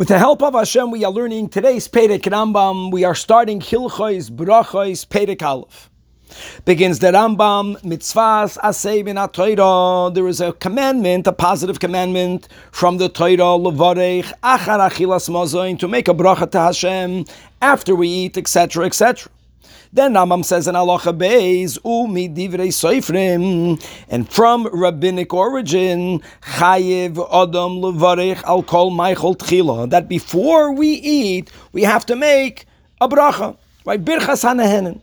With the help of Hashem, we are learning today's Perek Rambam. We are starting Hilchois Brachos Perek Aleph. Begins the Rambam mitzvahs asay bin Torah. There is a commandment, a positive commandment from the Torah levarech achar achilas mazoin to make a bracha to Hashem after we eat, etc., etc. Then Rambam says in Halacha Beis, Umi divrei soifrim, and from rabbinic origin, chayiv adam levarich al kol meichel tchila, that before we eat, we have to make a bracha, right? Birchas hanehenen.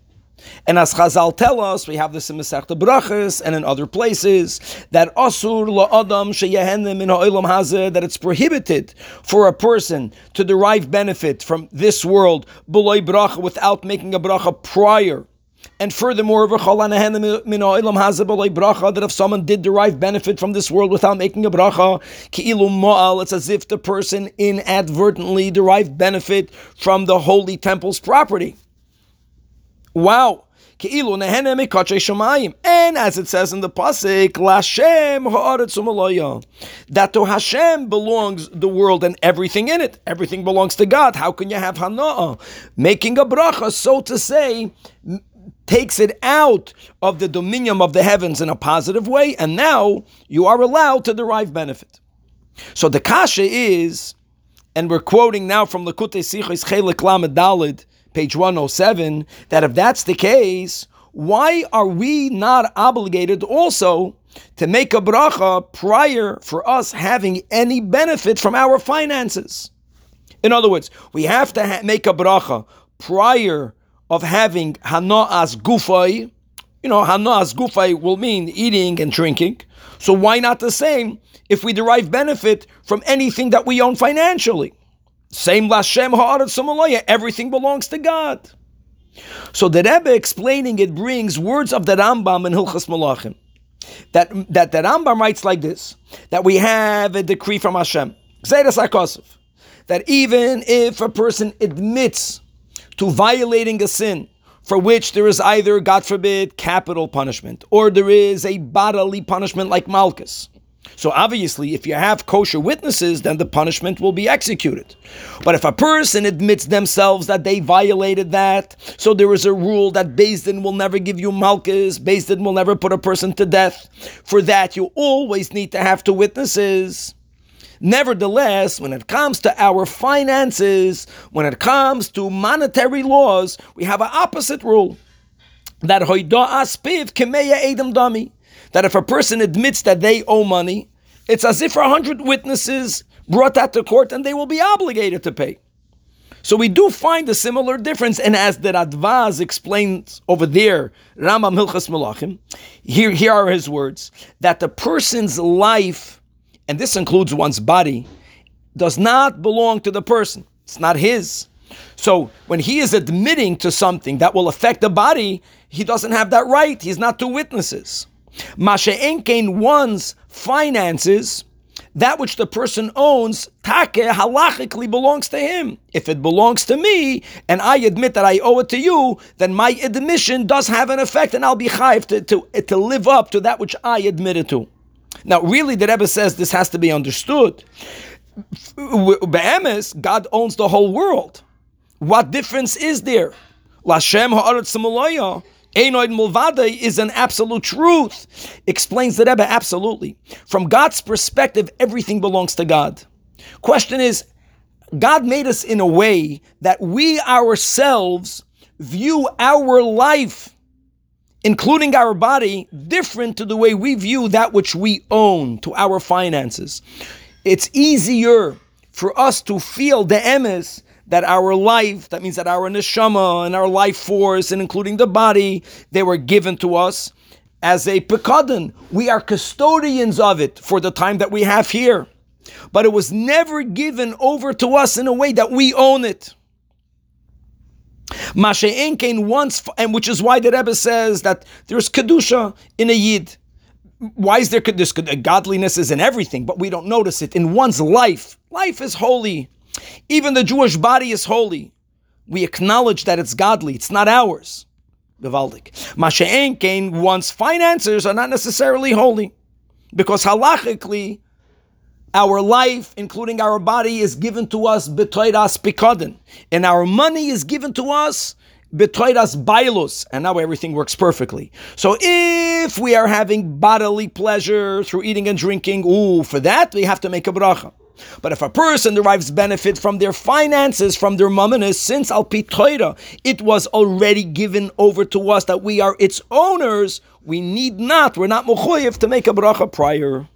And as Chazal tell us, we have this in Masechta Brachas and in other places that asur la'adam sheyehenim in ha'olam hazeh that it's prohibited for a person to derive benefit from this world below bracha without making a bracha prior. And furthermore, that if someone did derive benefit from this world without making a bracha, it's as if the person inadvertently derived benefit from the holy temple's property. Wow. And as it says in the pasuk, Lashem that to Hashem belongs the world and everything in it. Everything belongs to God. How can you have hana'ah? Making a bracha, so to say, takes it out of the dominion of the heavens in a positive way, and now you are allowed to derive benefit. So the kasha is, and we're quoting now from Likutei Sichos Chelik Lamed Dalid, page 107, that if that's the case, why are we not obligated also to make a bracha prior for us having any benefit from our finances? In other words, we have to ha- make a bracha prior of having hana'as gufay. You know, hana'as gufay will mean eating and drinking. So why not the same if we derive benefit from anything that we own financially? Same Lashem Ha'aretz Samalaya, everything belongs to God. So the Rebbe explaining it brings words of the Rambam in Hilchas Malachim. That, that the Rambam writes like this, that we have a decree from Hashem, that even if a person admits to violating a sin for which there is either, God forbid, capital punishment, or there is a bodily punishment like Malchus, so obviously, if you have kosher witnesses, then the punishment will be executed. But if a person admits themselves that they violated that, so there is a rule that Din will never give you malchus, Din will never put a person to death. For that, you always need to have two witnesses. Nevertheless, when it comes to our finances, when it comes to monetary laws, we have an opposite rule. That hoida aspiv kemeya edam dami that if a person admits that they owe money, it's as if a hundred witnesses brought that to court and they will be obligated to pay. So we do find a similar difference, and as the Radvaz explains over there, Rambam Hilchas Malachim, here, here are his words, that the person's life, and this includes one's body, does not belong to the person. It's not his. So when he is admitting to something that will affect the body, he doesn't have that right. He's not two witnesses. Masha'enkein one's finances, that which the person owns, take halachically belongs to him. If it belongs to me, and I admit that I owe it to you, then my admission does have an effect, and I'll be chayiv to, to, to live up to that which I admitted to. Now, really, the Rebbe says this has to be understood. Be'emes, God owns the whole world. What difference is there? Lashem ha'aretz Einoid Mulvade is an absolute truth. Explains the Rebbe absolutely. From God's perspective, everything belongs to God. Question is, God made us in a way that we ourselves view our life, including our body, different to the way we view that which we own, to our finances. It's easier for us to feel the emes that our life, that means that our neshama and our life force, and including the body, they were given to us as a pekadon. We are custodians of it for the time that we have here. But it was never given over to us in a way that we own it. Mashe'enkein once, and which is why the Rebbe says that there's kedusha in a yid. Why is there this godliness is in everything, but we don't notice it in one's life. Life is holy. Even the Jewish body is holy. We acknowledge that it's godly, it's not ours. Vivaldik. Masha'en Kain, one's finances are not necessarily holy. Because halachically, Our life, including our body, is given to us betoidas pikadin, and our money is given to us betoidas bailus, and now everything works perfectly. So if we are having bodily pleasure through eating and drinking, ooh, for that we have to make a bracha. But if a person derives benefit from their finances, from their mumminess, since al pitoira, it was already given over to us that we are its owners, we need not, we're not mechuyev to make a bracha prior.